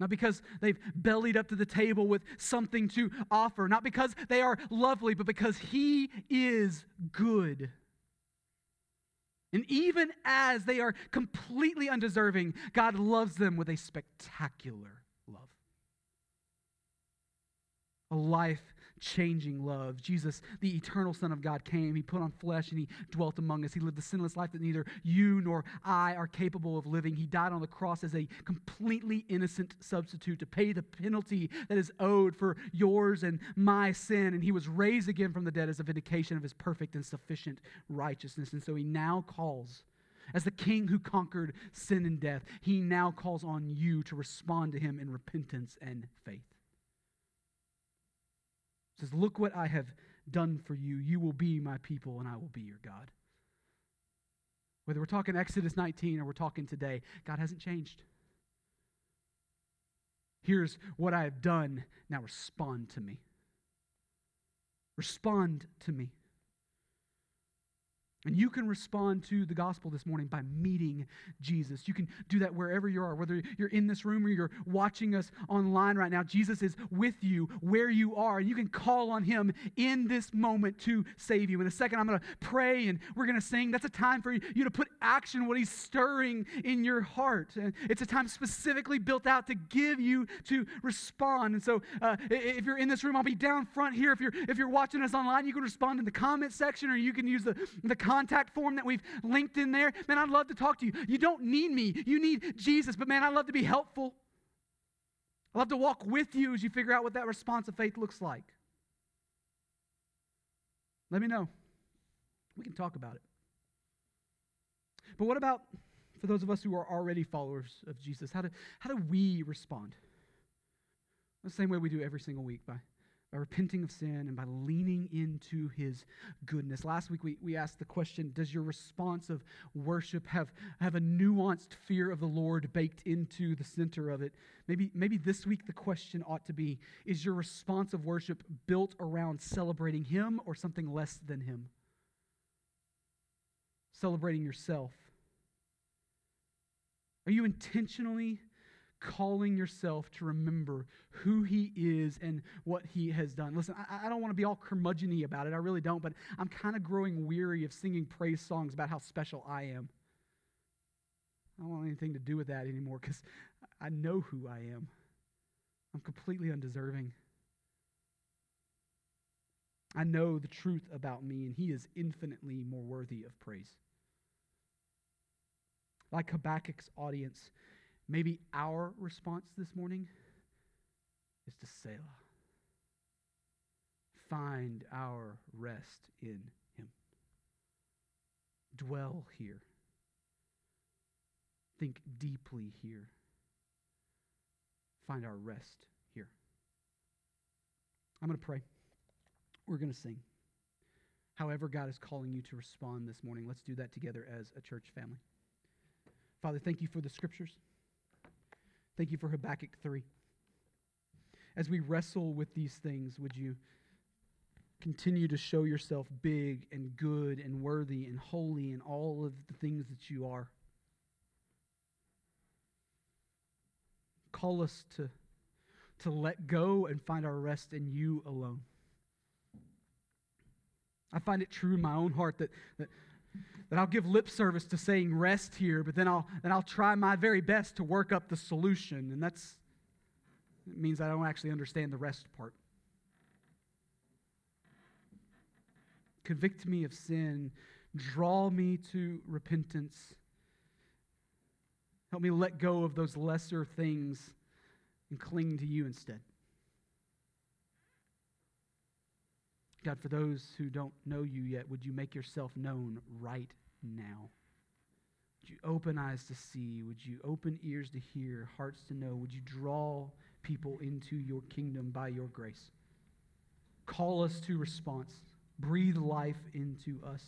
Not because they've bellied up to the table with something to offer. Not because they are lovely, but because He is good. And even as they are completely undeserving, God loves them with a spectacular love. A life changing love. Jesus, the eternal Son of God, came. He put on flesh and he dwelt among us. He lived the sinless life that neither you nor I are capable of living. He died on the cross as a completely innocent substitute to pay the penalty that is owed for yours and my sin. And he was raised again from the dead as a vindication of his perfect and sufficient righteousness. And so he now calls as the king who conquered sin and death, he now calls on you to respond to him in repentance and faith. Says, Look what I have done for you. You will be my people, and I will be your God. Whether we're talking Exodus 19 or we're talking today, God hasn't changed. Here's what I have done. Now respond to me. Respond to me. And you can respond to the gospel this morning by meeting Jesus. You can do that wherever you are, whether you're in this room or you're watching us online right now. Jesus is with you where you are, and you can call on him in this moment to save you. In a second, I'm going to pray and we're going to sing. That's a time for you to put action what he's stirring in your heart. It's a time specifically built out to give you to respond. And so, uh, if you're in this room, I'll be down front here. If you're if you're watching us online, you can respond in the comment section, or you can use the the contact form that we've linked in there. Man, I'd love to talk to you. You don't need me, you need Jesus. But man, I'd love to be helpful. I'd love to walk with you as you figure out what that response of faith looks like. Let me know. We can talk about it. But what about for those of us who are already followers of Jesus? How do, how do we respond? The same way we do every single week by by repenting of sin and by leaning into his goodness. Last week we, we asked the question Does your response of worship have, have a nuanced fear of the Lord baked into the center of it? Maybe, maybe this week the question ought to be Is your response of worship built around celebrating him or something less than him? Celebrating yourself. Are you intentionally calling yourself to remember who he is and what he has done. Listen, I, I don't want to be all curmudgeon about it. I really don't, but I'm kind of growing weary of singing praise songs about how special I am. I don't want anything to do with that anymore because I know who I am. I'm completely undeserving. I know the truth about me, and he is infinitely more worthy of praise. Like Habakkuk's audience, Maybe our response this morning is to Selah. Find our rest in Him. Dwell here. Think deeply here. Find our rest here. I'm going to pray. We're going to sing. However, God is calling you to respond this morning, let's do that together as a church family. Father, thank you for the scriptures. Thank you for Habakkuk 3. As we wrestle with these things, would you continue to show yourself big and good and worthy and holy in all of the things that you are? Call us to, to let go and find our rest in you alone. I find it true in my own heart that, that that I'll give lip service to saying rest here, but then I'll, then I'll try my very best to work up the solution. And that's it means I don't actually understand the rest part. Convict me of sin, draw me to repentance. Help me let go of those lesser things and cling to you instead. God, for those who don't know you yet, would you make yourself known right now? Would you open eyes to see? Would you open ears to hear, hearts to know? Would you draw people into your kingdom by your grace? Call us to response. Breathe life into us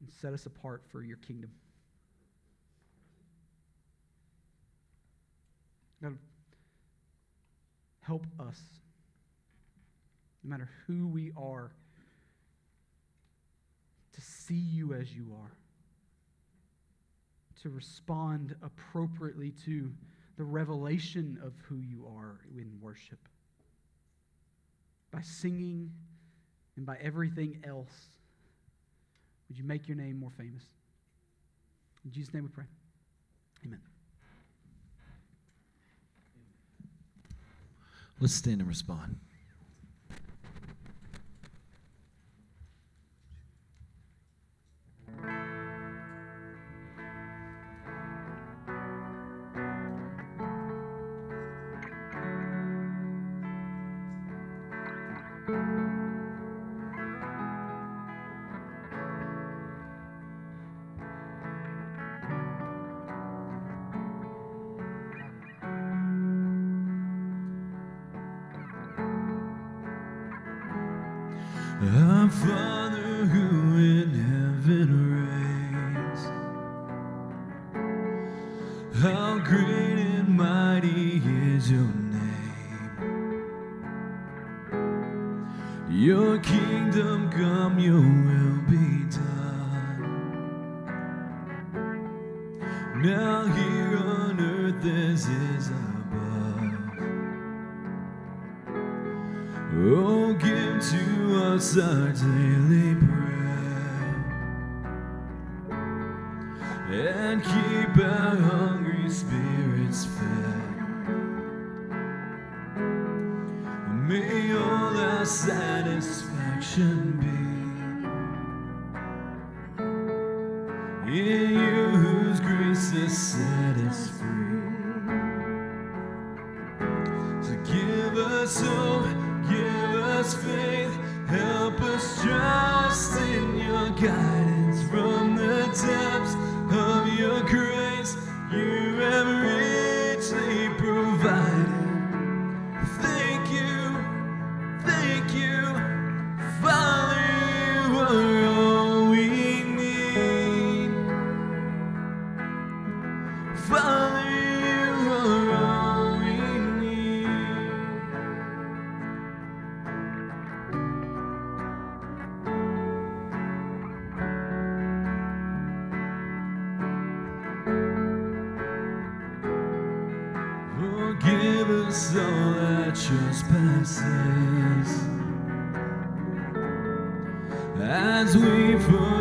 and set us apart for your kingdom. God, help us no matter who we are, to see you as you are, to respond appropriately to the revelation of who you are in worship. By singing and by everything else, would you make your name more famous? In Jesus' name we pray. Amen. Let's stand and respond. we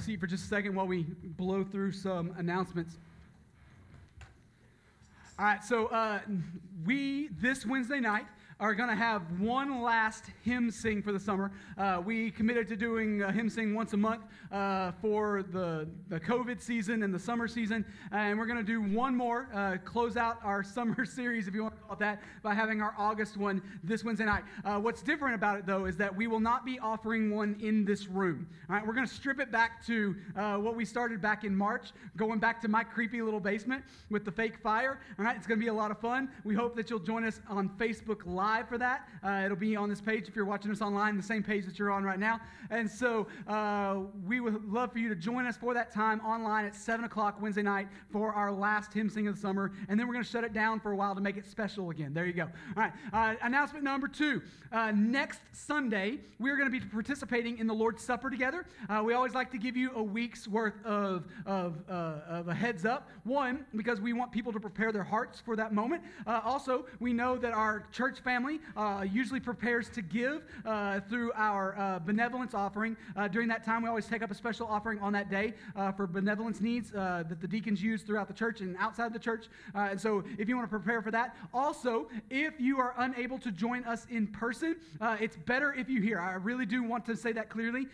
seat for just a second while we blow through some announcements. All right, so uh, we, this Wednesday night, are going to have one last hymn sing for the summer. Uh, we committed to doing a hymn sing once a month uh, for the, the COVID season and the summer season. And we're going to do one more, uh, close out our (laughs) summer series, if you want to call it that, by having our August one this Wednesday night. Uh, what's different about it, though, is that we will not be offering one in this room. All right, we're going to strip it back to uh, what we started back in March, going back to my creepy little basement with the fake fire. All right, it's going to be a lot of fun. We hope that you'll join us on Facebook Live for that. Uh, it'll be on this page if you're watching us online, the same page that you're on right now. And so uh, we would love for you to join us for that time online at 7 o'clock Wednesday night for our last hymn sing of the summer. And then we're going to shut it down for a while to make it special again. There you go. All right, uh, announcement number two. Uh, next Sunday, we're going to be participating in the Lord's Supper together. Uh, we always like to give you a week's worth of, of, uh, of a heads up. One, because we want people to prepare their hearts for that moment. Also, we know that our church family uh, usually prepares to give uh, through our uh, benevolence offering. Uh, during that time, we always take up a special offering on that day uh, for benevolence needs that the deacons use throughout the church and outside the church. and so, if you want to prepare for that, also, if you are unable to join us in person, it's better if you hear. I really do want to say that clearly.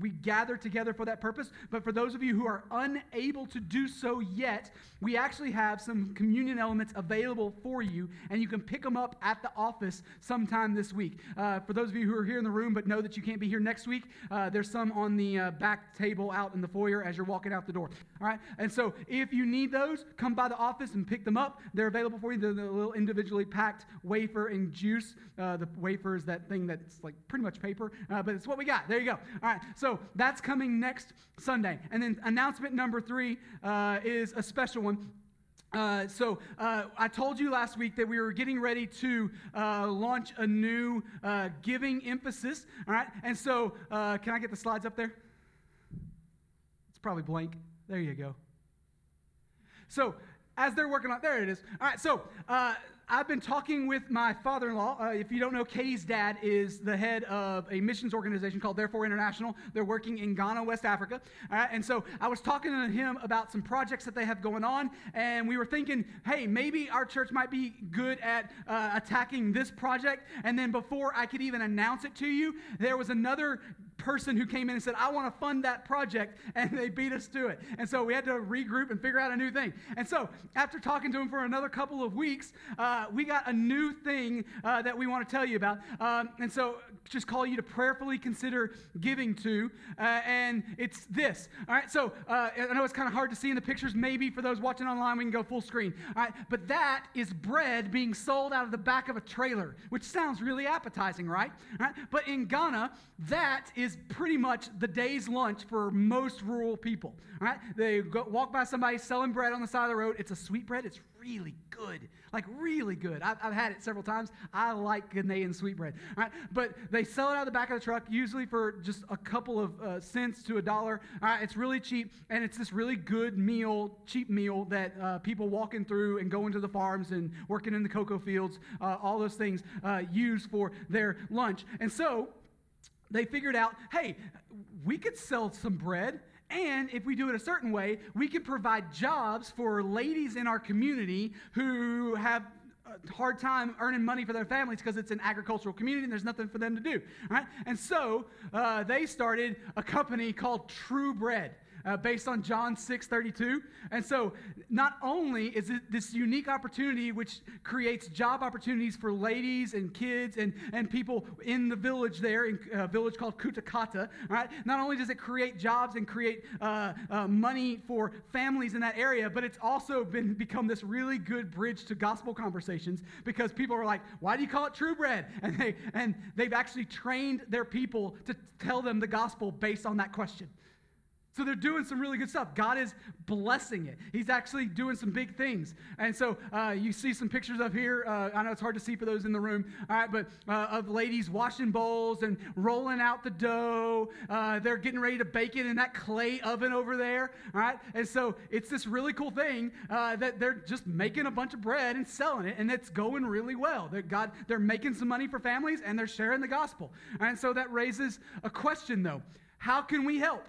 We gather together for that purpose. But for those of you who are unable to do so yet, we actually have some communion elements available for you, and you can pick them up at the office sometime this week. Uh, for those of you who are here in the room but know that you can't be here next week, uh, there's some on the uh, back table out in the foyer as you're walking out the door. All right? And so if you need those, come by the office and pick them up. They're available for you. They're the little individually packed wafer and juice. Uh, the wafer is that thing that's like pretty much paper, uh, but it's what we got. There you go. All right. So that's coming next Sunday. And then announcement number three uh, is a special one. Uh, so uh, I told you last week that we were getting ready to uh, launch a new uh, giving emphasis. All right, and so uh, can I get the slides up there? It's probably blank. There you go. So as they're working on, there it is. All right, so uh, I've been talking with my father in law. Uh, if you don't know, Katie's dad is the head of a missions organization called Therefore International. They're working in Ghana, West Africa. and so I was talking to him about some projects that they have going on, and we were thinking, hey, maybe our church might be good at uh, attacking this project. And then before I could even announce it to you, there was another person who came in and said, I want to fund that project, (laughs) and they beat us to it. And so we had to regroup and figure out a new thing. And so after talking to him for another couple of weeks, uh, we got a new thing uh, that we want to tell you about. Um, and so just call you to prayerfully consider giving to, uh, and it's this. All right, so uh, I know it's kind of hard to see in the pictures. Maybe for those watching online, we can go full screen. All right, but that is bread being sold out of the back of a trailer, which sounds really appetizing, right? All right, but in Ghana, that is pretty much the day's lunch for most rural people. All right, they go, walk by somebody selling bread on the side of the road. It's a sweet bread. It's really good, like really good. I've, I've had it several times. I like Ghanaian sweetbread. All right, but they sell it out of the back of the truck, usually for just a couple of uh, cents to a dollar. All right, it's really cheap, and it's this really good meal, cheap meal that uh, people walking through and going to the farms and working in the cocoa fields, uh, all those things uh, use for their lunch. And so they figured out, hey, we could sell some bread and if we do it a certain way, we can provide jobs for ladies in our community who have a hard time earning money for their families because it's an agricultural community and there's nothing for them to do. Right? And so uh, they started a company called True Bread uh, based on John 6 32. And so, not only is it this unique opportunity which creates job opportunities for ladies and kids and, and people in the village there, in a village called Kutakata, right? Not only does it create jobs and create uh, uh, money for families in that area, but it's also been become this really good bridge to gospel conversations because people are like, why do you call it true bread? (laughs) And, they, and they've actually trained their people to tell them the gospel based on that question. So they're doing some really good stuff. God is blessing it. He's actually doing some big things. And so uh, you see some pictures of here. Uh, I know it's hard to see for those in the room, all right, but uh, of ladies washing bowls and rolling out the dough. Uh, they're getting ready to bake it in that clay oven over there, all right? And so it's this really cool thing uh, that they're just making a bunch of bread and selling it, and it's going really well. They're, God, they're making some money for families and they're sharing the gospel. And so that raises a question, though. How can we help?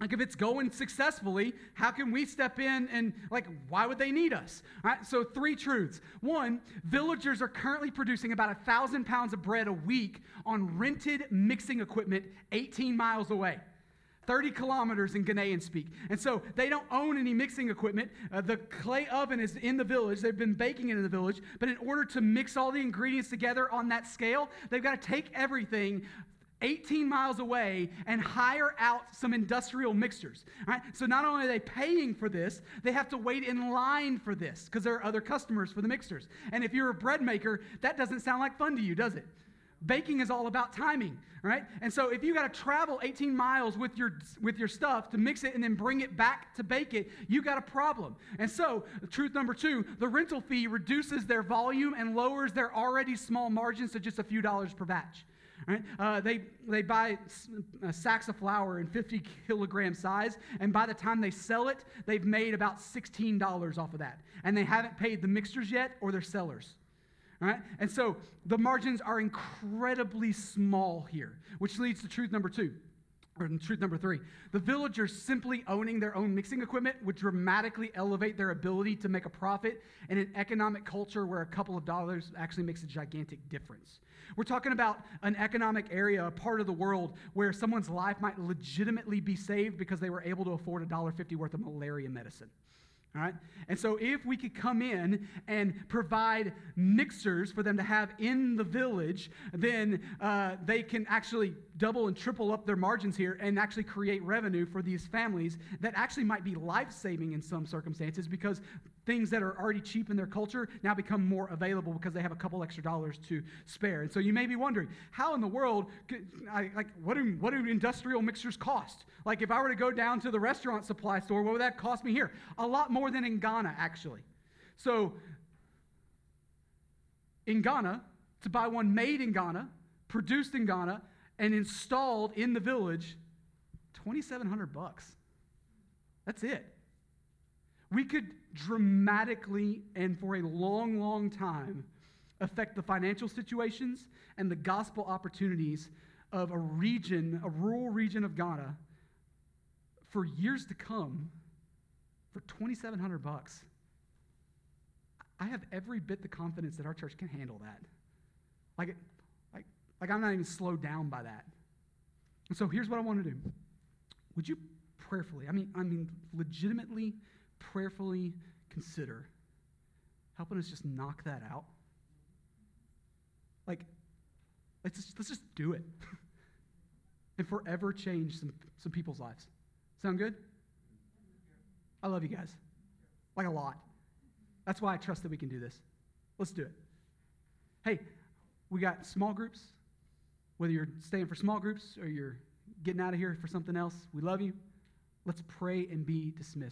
Like if it's going successfully, how can we step in and like why would they need us? All right. So three truths. One, villagers are currently producing about a thousand pounds of bread a week on rented mixing equipment 18 miles away. 30 kilometers in Ghanaian speak. And so they don't own any mixing equipment. Uh, the clay oven is in the village. They've been baking it in the village. But in order to mix all the ingredients together on that scale, they've got to take everything 18 miles away and hire out some industrial mixers. Right? So not only are they paying for this, they have to wait in line for this because there are other customers for the mixers. And if you're a bread maker, that doesn't sound like fun to you, does it? Baking is all about timing, right? And so if you got to travel 18 miles with your with your stuff to mix it and then bring it back to bake it, you got a problem. And so, truth number 2, the rental fee reduces their volume and lowers their already small margins to just a few dollars per batch. Right? Uh, they, they buy uh, sacks of flour in 50 kilogram size, and by the time they sell it, they've made about $16 off of that. And they haven't paid the mixers yet or their sellers. Right? And so the margins are incredibly small here, which leads to truth number two. Or truth number three, the villagers simply owning their own mixing equipment would dramatically elevate their ability to make a profit in an economic culture where a couple of dollars actually makes a gigantic difference. We're talking about an economic area, a part of the world where someone's life might legitimately be saved because they were able to afford a dollar fifty worth of malaria medicine. All right? And so, if we could come in and provide mixers for them to have in the village, then uh, they can actually double and triple up their margins here and actually create revenue for these families that actually might be life saving in some circumstances because things that are already cheap in their culture now become more available because they have a couple extra dollars to spare. And so you may be wondering, how in the world, could, I, like, what do, what do industrial mixers cost? Like, if I were to go down to the restaurant supply store, what would that cost me here? A lot more than in Ghana, actually. So, in Ghana, to buy one made in Ghana, produced in Ghana, and installed in the village, 2700 bucks. That's it. We could dramatically and for a long, long time affect the financial situations and the gospel opportunities of a region, a rural region of Ghana for years to come for 2700 bucks. I have every bit the confidence that our church can handle that. Like, like, like I'm not even slowed down by that. And so here's what I want to do. Would you prayerfully, I mean, I mean, legitimately, prayerfully consider helping us just knock that out? Like, let's just, let's just do it (laughs) and forever change some, some people's lives. Sound good? I love you guys. Like a lot. That's why I trust that we can do this. Let's do it. Hey, we got small groups. Whether you're staying for small groups or you're getting out of here for something else, we love you. Let's pray and be dismissed.